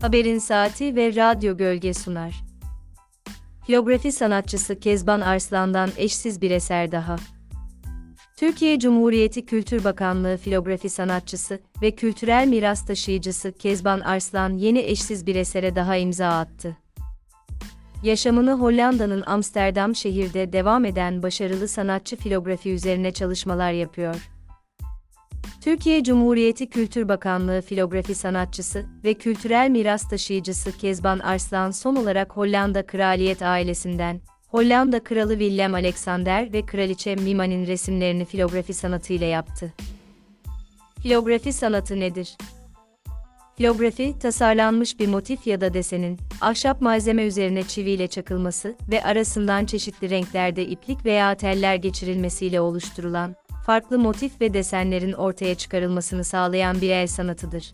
Haberin Saati ve Radyo Gölge sunar. Filografi sanatçısı Kezban Arslan'dan eşsiz bir eser daha. Türkiye Cumhuriyeti Kültür Bakanlığı filografi sanatçısı ve kültürel miras taşıyıcısı Kezban Arslan yeni eşsiz bir esere daha imza attı. Yaşamını Hollanda'nın Amsterdam şehirde devam eden başarılı sanatçı filografi üzerine çalışmalar yapıyor. Türkiye Cumhuriyeti Kültür Bakanlığı filografi sanatçısı ve kültürel miras taşıyıcısı Kezban Arslan son olarak Hollanda kraliyet ailesinden, Hollanda Kralı Willem Alexander ve Kraliçe Mima'nın resimlerini filografi sanatıyla yaptı. Filografi sanatı nedir? Filografi, tasarlanmış bir motif ya da desenin, ahşap malzeme üzerine çiviyle çakılması ve arasından çeşitli renklerde iplik veya teller geçirilmesiyle oluşturulan, farklı motif ve desenlerin ortaya çıkarılmasını sağlayan bir el sanatıdır.